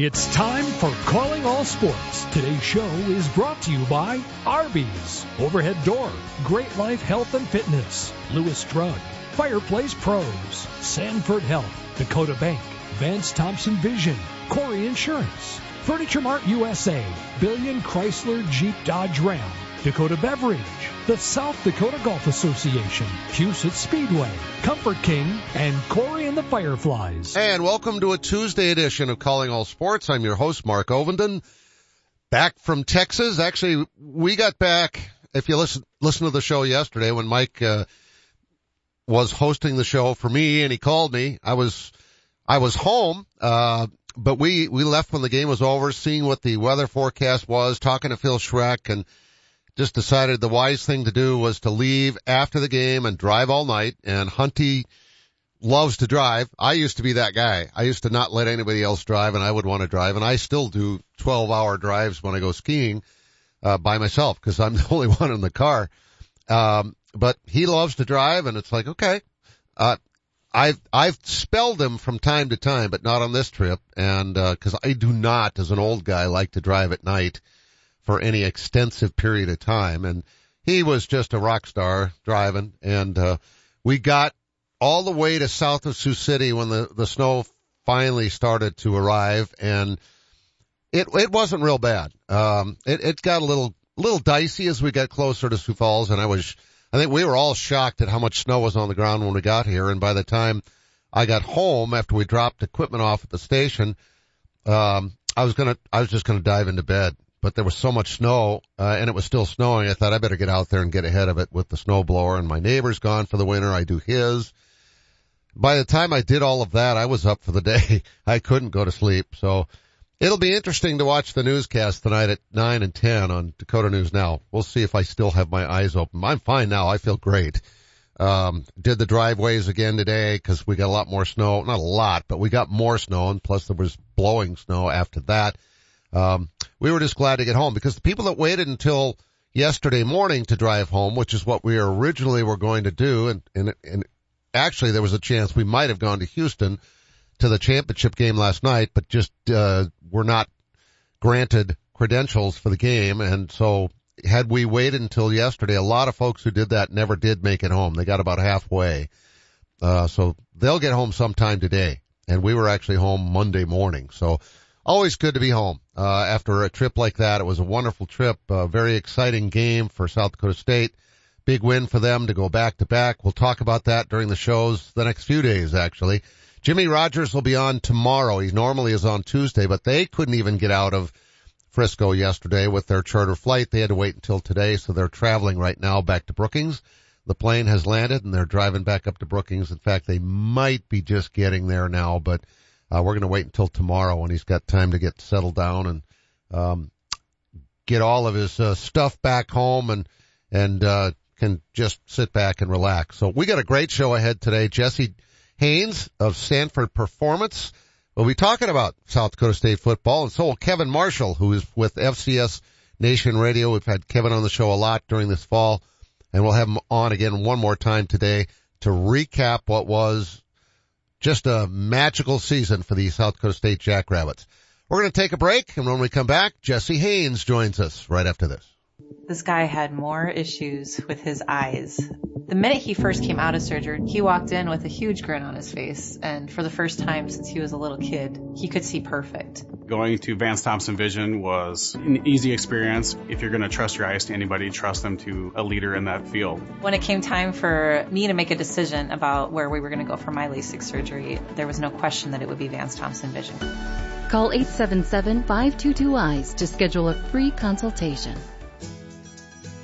It's time for Calling All Sports. Today's show is brought to you by Arby's, Overhead Door, Great Life Health and Fitness, Lewis Drug, Fireplace Pros, Sanford Health, Dakota Bank, Vance Thompson Vision, Kouri Insurance, Furniture Mart USA, Billion Chrysler Jeep Dodge Ram, Dakota Beverage, the South Dakota Golf Association, Huset Speedway, Comfort King, and Kory and the Fireflies. And welcome to a Tuesday edition of Calling All Sports. I'm your host, Mark Ovenden. Back from Texas. Actually, we got back, if you listen, listen to the show yesterday when Mike, uh, was hosting the show for me and he called me. I was, I was home, uh, but we, we left when the game was over, seeing what the weather forecast was, talking to Phil Schreck and just decided the wise thing to do was to leave after the game and drive all night. And Hunty loves to drive. I used to be that guy. I used to not let anybody else drive and I would want to drive. And I still do 12 hour drives when I go skiing, uh, by myself because I'm the only one in the car. Um, but he loves to drive and it's like, okay, uh, I've, I've spelled him from time to time, but not on this trip. And, uh, cause I do not, as an old guy, like to drive at night for any extensive period of time. And he was just a rock star driving. And, uh, we got all the way to south of Sioux City when the, the snow finally started to arrive and it, it wasn't real bad. Um, it, it got a little, little dicey as we got closer to Sioux Falls and I was, I think we were all shocked at how much snow was on the ground when we got here. And by the time I got home after we dropped equipment off at the station, um, I was gonna, I was just gonna dive into bed but there was so much snow, uh, and it was still snowing. I thought I better get out there and get ahead of it with the snowblower. And my neighbor's gone for the winter. I do his. By the time I did all of that, I was up for the day. I couldn't go to sleep. So it'll be interesting to watch the newscast tonight at 9 and 10 on Dakota News Now. We'll see if I still have my eyes open. I'm fine now. I feel great. Um, did the driveways again today because we got a lot more snow. Not a lot, but we got more snow and plus there was blowing snow after that. Um, we were just glad to get home because the people that waited until yesterday morning to drive home, which is what we originally were going to do, and, and, and actually there was a chance we might have gone to Houston to the championship game last night, but just, uh, were not granted credentials for the game. And so had we waited until yesterday, a lot of folks who did that never did make it home. They got about halfway. Uh, so they'll get home sometime today. And we were actually home Monday morning. So always good to be home uh, after a trip like that. It was a wonderful trip, a very exciting game for South Dakota State. Big win for them to go back to back. We'll talk about that during the shows the next few days, actually. Jimmy Rogers will be on tomorrow. He normally is on Tuesday, but they couldn't even get out of Frisco yesterday with their charter flight. They had to wait until today, so they're traveling right now back to Brookings. The plane has landed and they're driving back up to Brookings. In fact, they might be just getting there now, but uh, we're going to wait until tomorrow when he's got time to get settled down and um, get all of his uh, stuff back home and and uh, can just sit back and relax. So we got a great show ahead today. Jesse Haines of Sanford Performance will be talking about South Dakota State football, and so will Kevin Marshall, who is with FCS Nation Radio. We've had Kevin on the show a lot during this fall, and we'll have him on again one more time today to recap what was just a magical season for the South Coast State Jackrabbits. We're going to take a break, and when we come back, Jesse Haines joins us right after this. This guy had more issues with his eyes. The minute he first came out of surgery, he walked in with a huge grin on his face, and for the first time since he was a little kid, he could see perfect. Going to Vance Thompson Vision was an easy experience. If you're going to trust your eyes to anybody, trust them to a leader in that field. When it came time for me to make a decision about where we were going to go for my LASIK surgery, there was no question that it would be Vance Thompson Vision. Call 877-522-EYES to schedule a free consultation.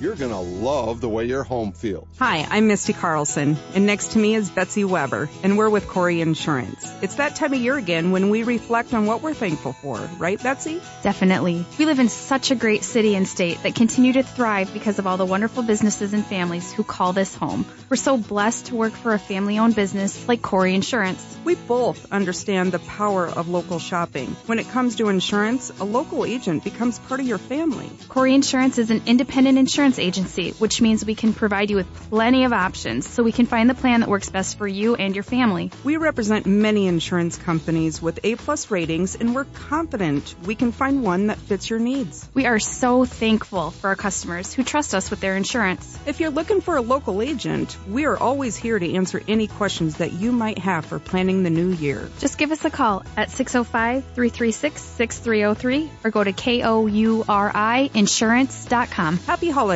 you're going to love the way your home feels. Hi, I'm Misty Carlson, and next to me is Betsy Weber, and we're with Kouri Insurance. It's that time of year again when we reflect on what we're thankful for, right, Betsy? Definitely. We live in such a great city and state that continue to thrive because of all the wonderful businesses and families who call this home. We're so blessed to work for a family owned business like Kouri Insurance. We both understand the power of local shopping. When it comes to insurance, a local agent becomes part of your family. Corey Insurance is an independent insurance agency, which means we can provide you with plenty of options so we can find the plan that works best for you and your family. We represent many insurance companies with A plus ratings and we're confident we can find one that fits your needs. We are so thankful for our customers who trust us with their insurance. If you're looking for a local agent, we are always here to answer any questions that you might have for planning the new year. Just give us a call at 605-336-6303 or go to K-O-U-R-I insurance.com. Happy holidays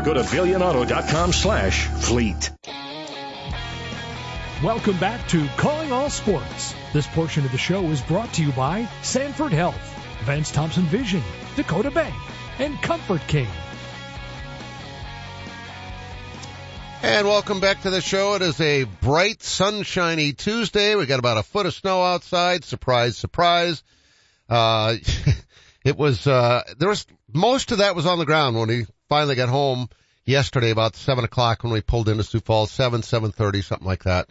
go to billionauto.com slash fleet. Welcome back to Calling All Sports. This portion of the show is brought to you by Sanford Health, Vance Thompson Vision, Dakota Bank, and Comfort King. And welcome back to the show. It is a bright, sunshiny Tuesday. We got about a foot of snow outside. Surprise, surprise. Uh, it was, uh, there was, most of that was on the ground when we finally got home yesterday about seven o'clock when we pulled into Sioux Falls, seven, seven thirty, something like that.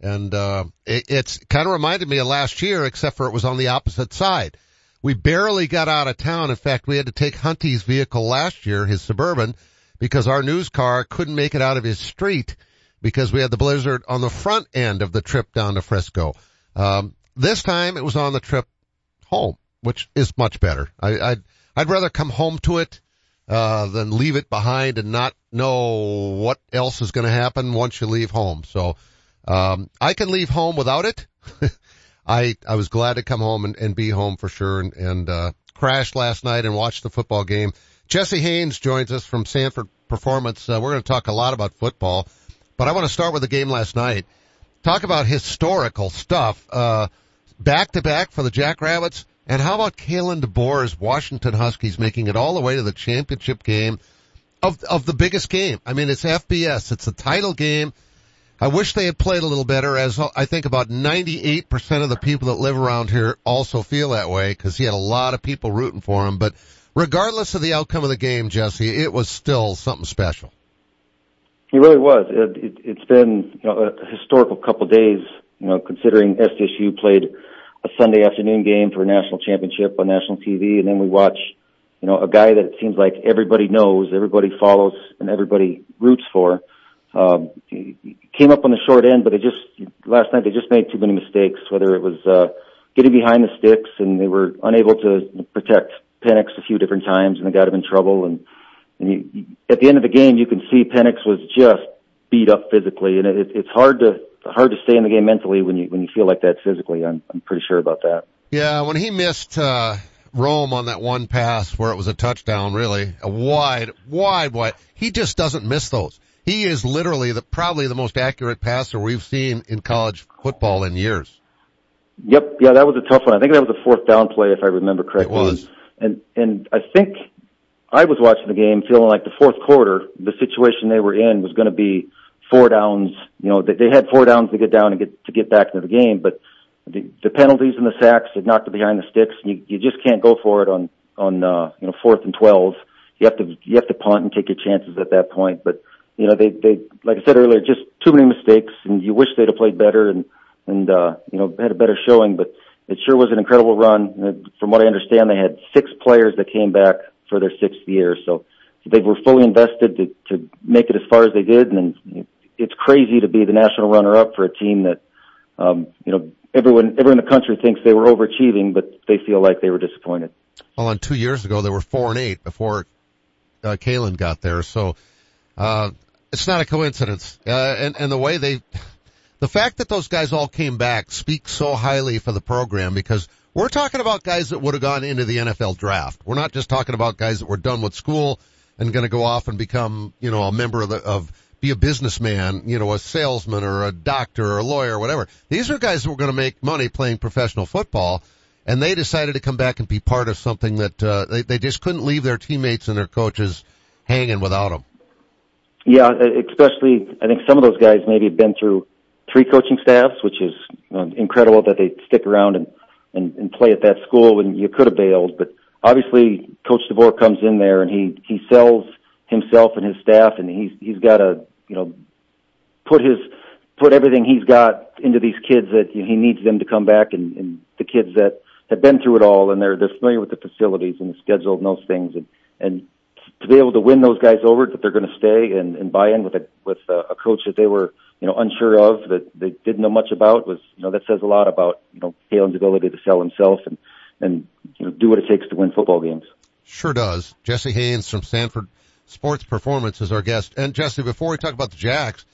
And, uh, it, it's kind of reminded me of last year, except for it was on the opposite side. We barely got out of town. In fact, we had to take Hunty's vehicle last year, his Suburban, because our news car couldn't make it out of his street because we had the blizzard on the front end of the trip down to Frisco. Um, this time it was on the trip home, which is much better. I, I'd, I'd rather come home to it, uh, than leave it behind and not know what else is going to happen once you leave home. So, um, I can leave home without it. I, I was glad to come home and, and be home for sure and, and, uh, crashed last night and watched the football game. Jesse Haines joins us from Sanford Performance. Uh, we're going to talk a lot about football, but I want to start with the game last night. Talk about historical stuff. Uh, back to back for the Jackrabbits. And how about Kalen DeBoer's Washington Huskies making it all the way to the championship game of, of the biggest game? I mean, it's FBS. It's a title game. I wish they had played a little better as I think about 98% of the people that live around here also feel that way because he had a lot of people rooting for him. But regardless of the outcome of the game, Jesse, it was still something special. He really was. It, it, it's been you know, a historical couple days, you know, considering SDSU played a Sunday afternoon game for a national championship on national TV, and then we watch, you know, a guy that it seems like everybody knows, everybody follows, and everybody roots for. Um, came up on the short end, but they just last night they just made too many mistakes. Whether it was uh, getting behind the sticks and they were unable to protect Penix a few different times, and they got him in trouble. And, and you, at the end of the game, you can see Penix was just beat up physically, and it, it's hard to hard to stay in the game mentally when you when you feel like that physically. I'm I'm pretty sure about that. Yeah, when he missed uh Rome on that one pass where it was a touchdown, really a wide, wide, wide. He just doesn't miss those. He is literally the probably the most accurate passer we've seen in college football in years. Yep, yeah, that was a tough one. I think that was a fourth down play, if I remember correctly. It was, and and I think I was watching the game feeling like the fourth quarter, the situation they were in was going to be four downs. You know, they, they had four downs to get down and get to get back into the game, but the, the penalties and the sacks had knocked it behind the sticks. You, you just can't go for it on on uh, you know fourth and twelve. You have to you have to punt and take your chances at that point. But you know, they they like I said earlier, just too many mistakes, and you wish they'd have played better and and uh, you know had a better showing. But it sure was an incredible run. From what I understand, they had six players that came back for their sixth year, so they were fully invested to, to make it as far as they did, and it's crazy to be the national runner-up for a team that, um, you know, everyone everyone in the country thinks they were overachieving, but they feel like they were disappointed. Well, on two years ago, they were four and eight before uh, Kalen got there, so uh, it's not a coincidence. Uh, and and the way they, the fact that those guys all came back speaks so highly for the program because we're talking about guys that would have gone into the NFL draft. We're not just talking about guys that were done with school and going to go off and become, you know, a member of the of be a businessman, you know, a salesman or a doctor or a lawyer or whatever. These are guys who were going to make money playing professional football, and they decided to come back and be part of something that uh, they they just couldn't leave their teammates and their coaches hanging without them. Yeah, especially I think some of those guys maybe have been through three coaching staffs, which is incredible that they stick around and, and and play at that school when you could have bailed. But obviously, Coach DeBoer comes in there and he he sells himself and his staff, and he's he's got to you know, put his put everything he's got into these kids that he needs them to come back and, and the kids that have been through it all and they're they're familiar with the facilities and the schedule and those things and and to be able to win those guys over that they're going to stay and, and buy in with a with a, a coach that they were you know unsure of that they didn't know much about was you know that says a lot about you know Kalen's ability to sell himself and and you know do what it takes to win football games. Sure does. Jesse Haines from Sanford Sports Performance is our guest. And Jesse, before we talk about the Jacks,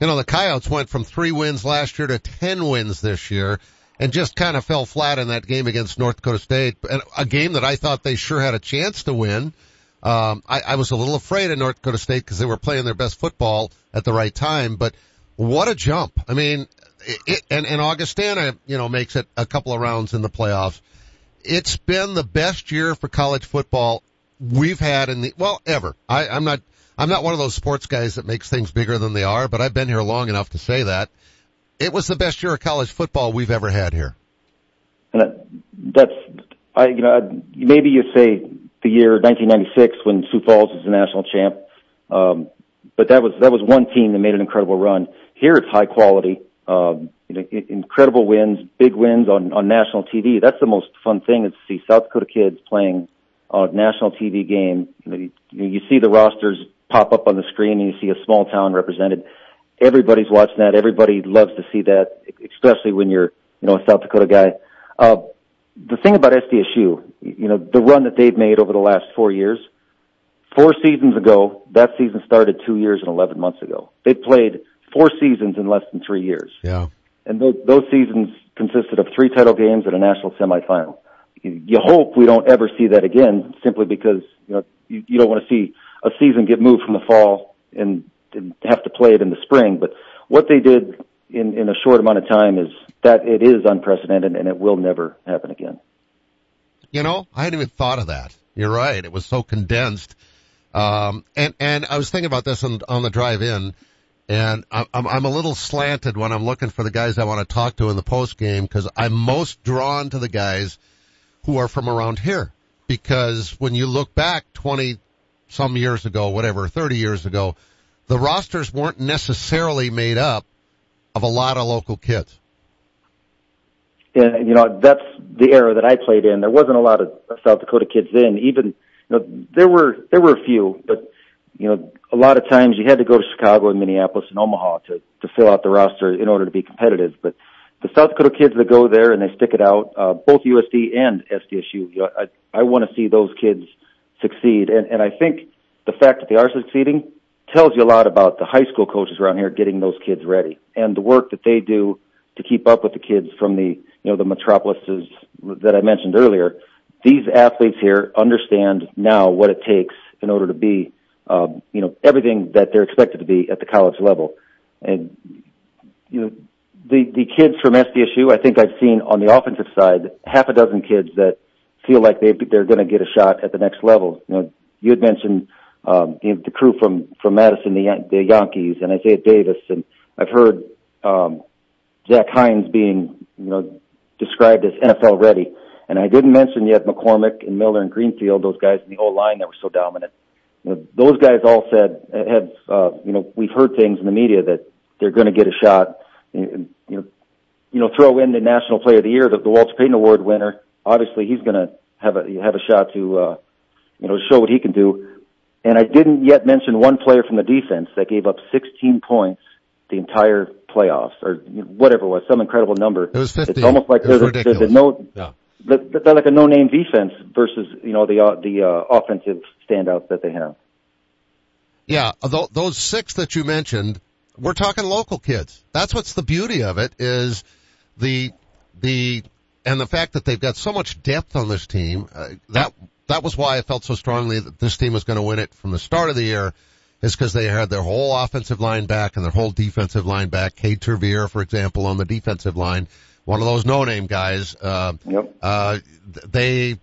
you know, the Coyotes went from three wins last year to 10 wins this year and just kind of fell flat in that game against North Dakota State. And a game that I thought they sure had a chance to win. Um, I, I was a little afraid of North Dakota State because they were playing their best football at the right time, but what a jump. I mean, it, and, and Augustana, you know, makes it a couple of rounds in the playoffs. It's been the best year for college football we've had in the well ever. I, I'm not I'm not one of those sports guys that makes things bigger than they are, but I've been here long enough to say that it was the best year of college football we've ever had here. And that's I you know maybe you say the year 1996 when Sioux Falls was the national champ, um, but that was that was one team that made an incredible run. Here it's high quality. Um, you know, incredible wins, big wins on, on national TV. That's the most fun thing is to see South Dakota kids playing a national TV game, you, you, you see the rosters pop up on the screen and you see a small town represented. Everybody's watching that. Everybody loves to see that, especially when you're, you know, a South Dakota guy. Uh, the thing about SDSU, you know, the run that they've made over the last four years, four seasons ago, that season started two years and 11 months ago. They played four seasons in less than three years. Yeah. And those, those seasons consisted of three title games and a national semifinal you hope we don't ever see that again simply because, you know, you, you don't want to see a season get moved from the fall and, and have to play it in the spring. But what they did in, in a short amount of time is that it is unprecedented and it will never happen again. You know, I hadn't even thought of that. You're right. It was so condensed. Um, and, and I was thinking about this on, on the drive in and I'm, I'm a little slanted when I'm looking for the guys I want to talk to in the post game because I'm most drawn to the guys – who are from around here. Because when you look back 20 some years ago, whatever, 30 years ago, the rosters weren't necessarily made up of a lot of local kids. Yeah, you know, that's the era that I played in. There wasn't a lot of South Dakota kids then. Even, you know, there were, there were a few, but, you know, a lot of times you had to go to Chicago and Minneapolis and Omaha to, to fill out the roster in order to be competitive. But the South Dakota kids that go there and they stick it out, uh, both USD and SDSU, you know, I, I want to see those kids succeed. And, and I think the fact that they are succeeding tells you a lot about the high school coaches around here getting those kids ready and the work that they do to keep up with the kids from the, you know, the metropolises that I mentioned earlier. These athletes here understand now what it takes in order to be, um, you know, everything that they're expected to be at the college level. And, you know, the the kids from SDSU, I think I've seen on the offensive side half a dozen kids that feel like they they're going to get a shot at the next level. You know, you had mentioned um, you know, the crew from from Madison, the the Jankes, and Isaiah Davis, and I've heard um, Zach Heins being you know described as NFL ready. And I didn't mention yet McCormick and Miller and Greenfield, those guys in the old line that were so dominant. You know, those guys all said have uh, you know we've heard things in the media that they're going to get a shot you know, you know, throw in the National Player of the Year, the, the Walter Payton Award winner. Obviously, he's going to have a have a shot to, uh, you know, show what he can do. And I didn't yet mention one player from the defense that gave up 16 points the entire playoffs, or whatever it was, some incredible number. It was 50. It's almost like It there's a, there's a no, Yeah. they're they're like a no-name defense versus you know the uh, the uh, offensive standouts that they have. Yeah, those six that you mentioned, we're talking local kids. That's what's the beauty of it is the the and the fact that they've got so much depth on this team. Uh, that that was why I felt so strongly that this team was going to win it from the start of the year. Is because they had their whole offensive line back and their whole defensive line back. Cade Terveer, for example, on the defensive line, one of those no-name guys. Uh, Yep. uh, they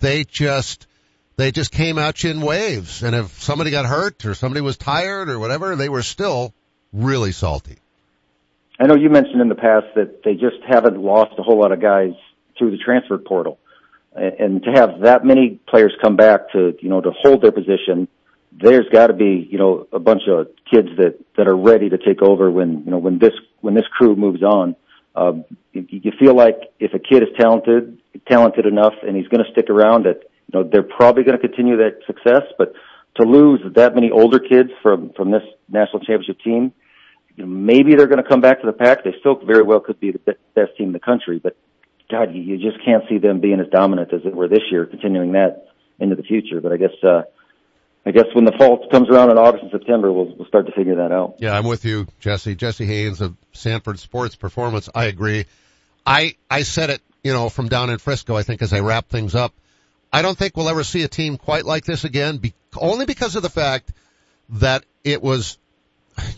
they just they just came at you in waves. And if somebody got hurt or somebody was tired or whatever, they were still really salty. I know you mentioned in the past that they just haven't lost a whole lot of guys through the transfer portal, and, to have that many players come back to you know to hold their position, there's got to be you know a bunch of kids that that are ready to take over when you know when this when this crew moves on. Um, you, you feel like if a kid is talented, talented enough, and he's going to stick around, that you know they're probably going to continue that success. But to lose that many older kids from from this national championship team, you know, maybe they're going to come back to the pack. They still very well could be the best team in the country, but God, you, you just can't see them being as dominant as they were this year, continuing that into the future. But I guess, uh, I guess when the fall comes around in August and September, we'll, we'll start to figure that out. Yeah, I'm with you, Jesse. Jesse Haines of Sanford Sports Performance. I agree. I, I said it, you know, from down in Frisco, I think as I wrap things up. I don't think we'll ever see a team quite like this again, be, only because of the fact that it was,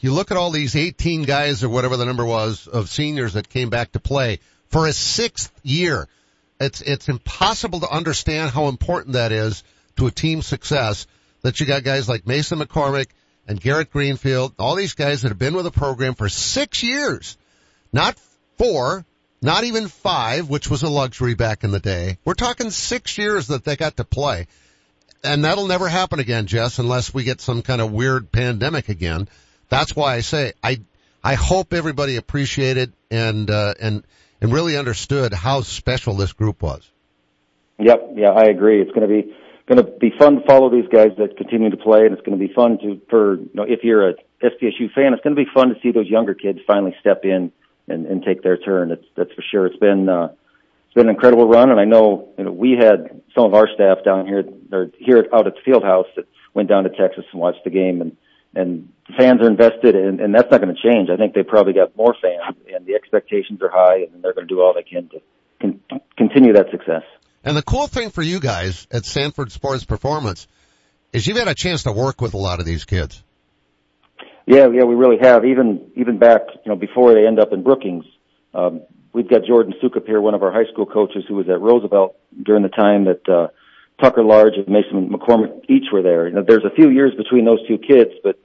you look at all these 18 guys or whatever the number was of seniors that came back to play for a sixth year. It's, it's impossible to understand how important that is to a team's success that you got guys like Mason McCormick and Garrett Greenfield, all these guys that have been with the program for six years, not four, not even five, which was a luxury back in the day. We're talking six years that they got to play. And that'll never happen again, Jess, unless we get some kind of weird pandemic again. That's why I say I I hope everybody appreciated and uh, and and really understood how special this group was. Yep, yeah, I agree. It's going to be going to be fun to follow these guys that continue to play, and it's going to be fun to for you know if you're a SDSU fan, it's going to be fun to see those younger kids finally step in and, and take their turn. It's that's for sure. It's been uh, it's been an incredible run, and I know you know we had some of our staff down here or here out at the field house that went down to Texas and watched the game, and and fans are invested, and, and that's not going to change. I think they probably got more fans, and the expectations are high, and they're going to do all they can to con- continue that success. And the cool thing for you guys at Sanford Sports Performance is you've had a chance to work with a lot of these kids. Yeah, yeah, we really have. Even even back, you know, before they end up in Brookings, um, we've got Jordan Sukup here, one of our high school coaches, who was at Roosevelt during the time that uh, Tucker Large and Mason McCormick each were there. You know, there's a few years between those two kids, but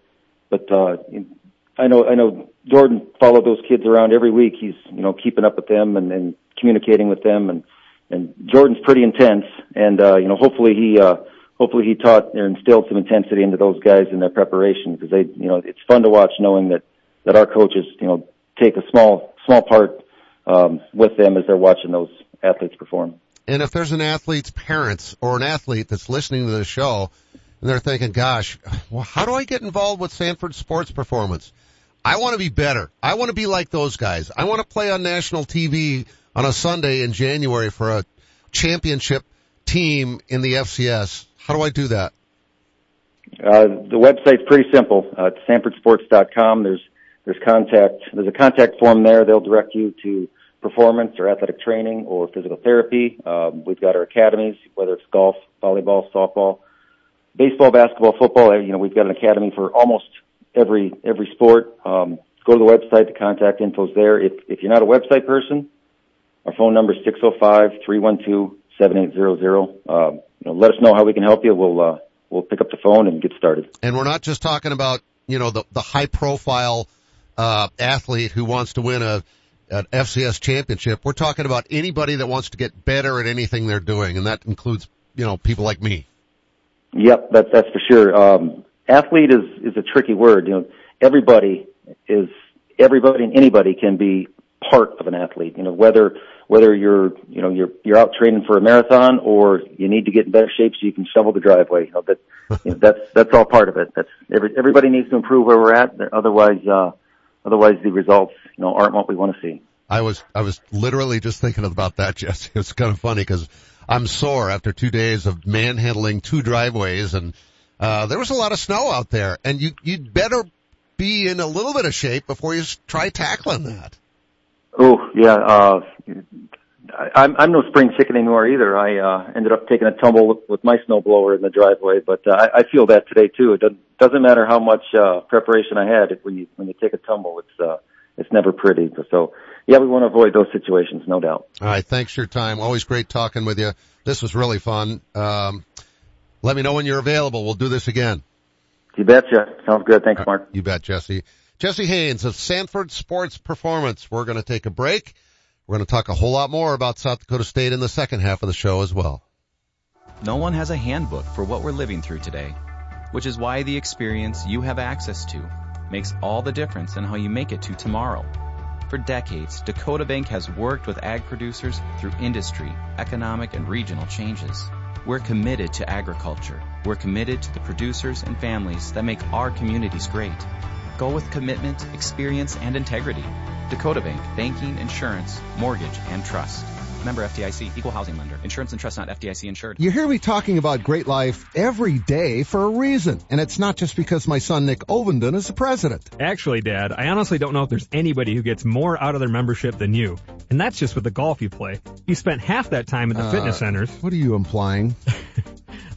but uh, I know I know Jordan followed those kids around every week. He's you know keeping up with them and, and communicating with them, and and Jordan's pretty intense. And uh, you know, hopefully he uh, hopefully he taught or instilled some intensity into those guys in their preparation because they you know it's fun to watch knowing that that our coaches you know take a small small part um, with them as they're watching those athletes perform. And if there's an athlete's parents or an athlete that's listening to the show and they're thinking, gosh, well, how do I get involved with Sanford Sports Performance? I want to be better. I want to be like those guys. I want to play on national TV on a Sunday in January for a championship team in the FCS. How do I do that? Uh, the website's pretty simple. Uh, it's sanfordsports.com. There's there's contact. There's a contact form there. They'll direct you to performance or athletic training or physical therapy. Um, we've got our academies, whether it's golf, volleyball, softball, baseball, basketball, football. You know, we've got an academy for almost every every sport. Um, go to the website. The contact info's there. If if you're not a website person, our phone number is six zero five three one two seven eight zero zero. Um, you know, let us know how we can help you. We'll uh, we'll pick up the phone and get started. And we're not just talking about, you know, the, the high profile, uh, athlete who wants to win a, an FCS championship. We're talking about anybody that wants to get better at anything they're doing. And that includes, you know, people like me. Yep, that's that's for sure. Um, athlete is is a tricky word. You know, everybody is everybody and anybody can be part of an athlete. You know, whether whether you're you know you're you're out training for a marathon or you need to get in better shape so you can shovel the driveway. You know that you know, that's that's all part of it. That's every, everybody needs to improve where we're at. Otherwise, uh, otherwise the results you know aren't what we want to see. I was I was literally just thinking about that, Jesse. It's kind of funny because I'm sore after two days of manhandling two driveways, and uh, there was a lot of snow out there, and you you'd better be in a little bit of shape before you try tackling that. Oh yeah, uh, I'm I'm no spring chicken anymore either. I uh, ended up taking a tumble with, with my snowblower in the driveway, but uh, I, I feel that today too. It doesn't doesn't matter how much uh, preparation I had. When you when you take a tumble, it's uh, it's never pretty. So yeah, we want to avoid those situations, no doubt. All right, thanks for your time. Always great talking with you. This was really fun. Um, let me know when you're available. We'll do this again. You betcha. Sounds good. Thanks, Mark. You bet, Jesse. Jesse Haines of Sanford Sports Performance. We're going to take a break. We're going to talk a whole lot more about South Dakota State in the second half of the show as well. No one has a handbook for what we're living through today, which is why the experience you have access to makes all the difference in how you make it to tomorrow. For decades, Dakota Bank has worked with ag producers through industry, economic, and regional changes. We're committed to agriculture. We're committed to the producers and families that make our communities great. Go with commitment, experience, and integrity. Dakota Bank, banking, insurance, mortgage, and trust. Member FDIC, equal housing lender. Insurance and trust not FDIC insured. You hear me talking about great life every day for a reason. And it's not just because my son Nick Ovenden is the president. Actually, Dad, I honestly don't know if there's anybody who gets more out of their membership than you. And that's just with the golf you play. You spent half that time at the uh, fitness centers. What are you implying?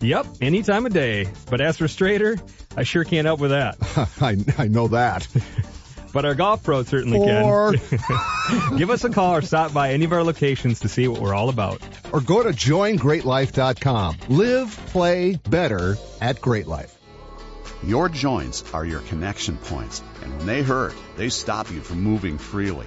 Yep, any time of day. But as for straighter, I sure can't help with that. I, I know that. but our golf pro certainly Four. can. Give us a call or stop by any of our locations to see what we're all about. Or go to joingreatlife.com. Live, play better at Great Life. Your joints are your connection points, and when they hurt, they stop you from moving freely.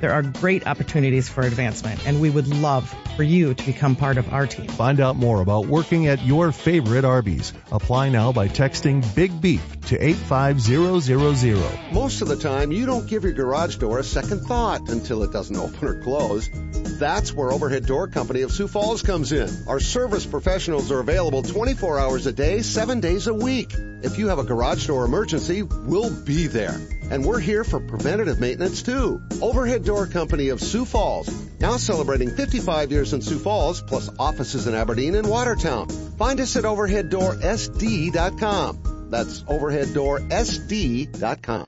There are great opportunities for advancement, and we would love for you to become part of our team. Find out more about working at your favorite Arby's. Apply now by texting Big Beef to 85000. Most of the time, you don't give your garage door a second thought until it doesn't open or close. That's where Overhead Door Company of Sioux Falls comes in. Our service professionals are available 24 hours a day, 7 days a week. If you have a garage door emergency, we'll be there. And we're here for preventative maintenance too. Overhead Door Company of Sioux Falls, now celebrating 55 years in Sioux Falls, plus offices in Aberdeen and Watertown. Find us at overheaddoorsd.com. That's overheaddoorsd.com.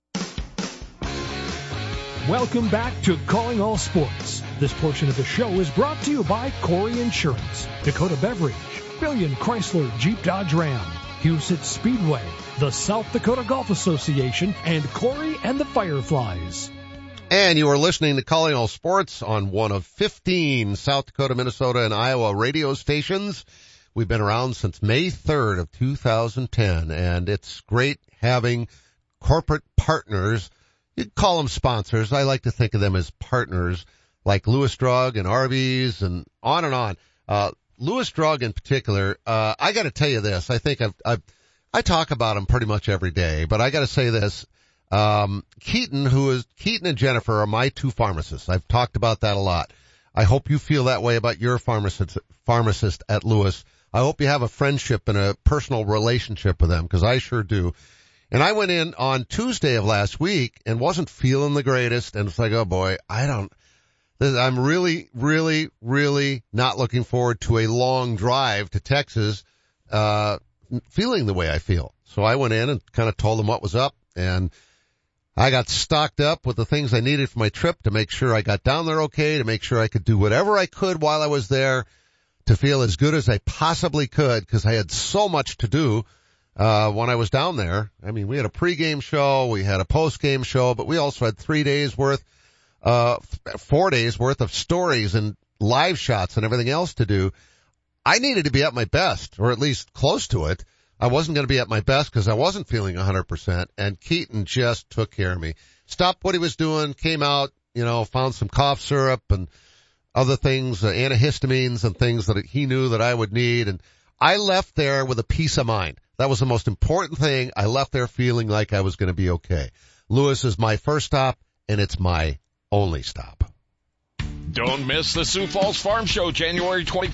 Welcome back to Calling All Sports. This portion of the show is brought to you by Kouri Insurance, Dakota Beverage, Billion Chrysler Jeep Dodge Ram, Huset Speedway, the South Dakota Golf Association, and Kory and the Fireflies. And you are listening to Calling All Sports on one of 15 South Dakota, Minnesota, and Iowa radio stations. We've been around since May 3rd of 2010, and it's great having corporate partners. You call them sponsors. I like to think of them as partners, like Lewis Drug and Arby's and on and on. Uh, Lewis Drug in particular, uh, I got to tell you this. I think I've, I've, I talk about him pretty much every day, but I got to say this. Um, Keaton, who is Keaton and Jennifer are my two pharmacists. I've talked about that a lot. I hope you feel that way about your pharmacist, pharmacist at Lewis. I hope you have a friendship and a personal relationship with them because I sure do. And I went in on Tuesday of last week and wasn't feeling the greatest. And it's like, oh boy, I don't, I'm really, really, really not looking forward to a long drive to Texas, uh, feeling the way I feel. So I went in and kind of told them what was up and I got stocked up with the things I needed for my trip to make sure I got down there okay, to make sure I could do whatever I could while I was there to feel as good as I possibly could because I had so much to do uh, when I was down there. I mean, we had a pregame show, we had a postgame show, but we also had three days worth, uh, four days worth of stories and live shots and everything else to do. I needed to be at my best, or at least close to it. I wasn't going to be at my best because I wasn't feeling 100%, and Keaton just took care of me. Stopped what he was doing, came out, you know, found some cough syrup and other things, uh, antihistamines and things that he knew that I would need, and I left there with a peace of mind. That was the most important thing. I left there feeling like I was going to be okay. Lewis is my first stop and it's my only stop. Don't miss the Sioux Falls Farm Show January 24th.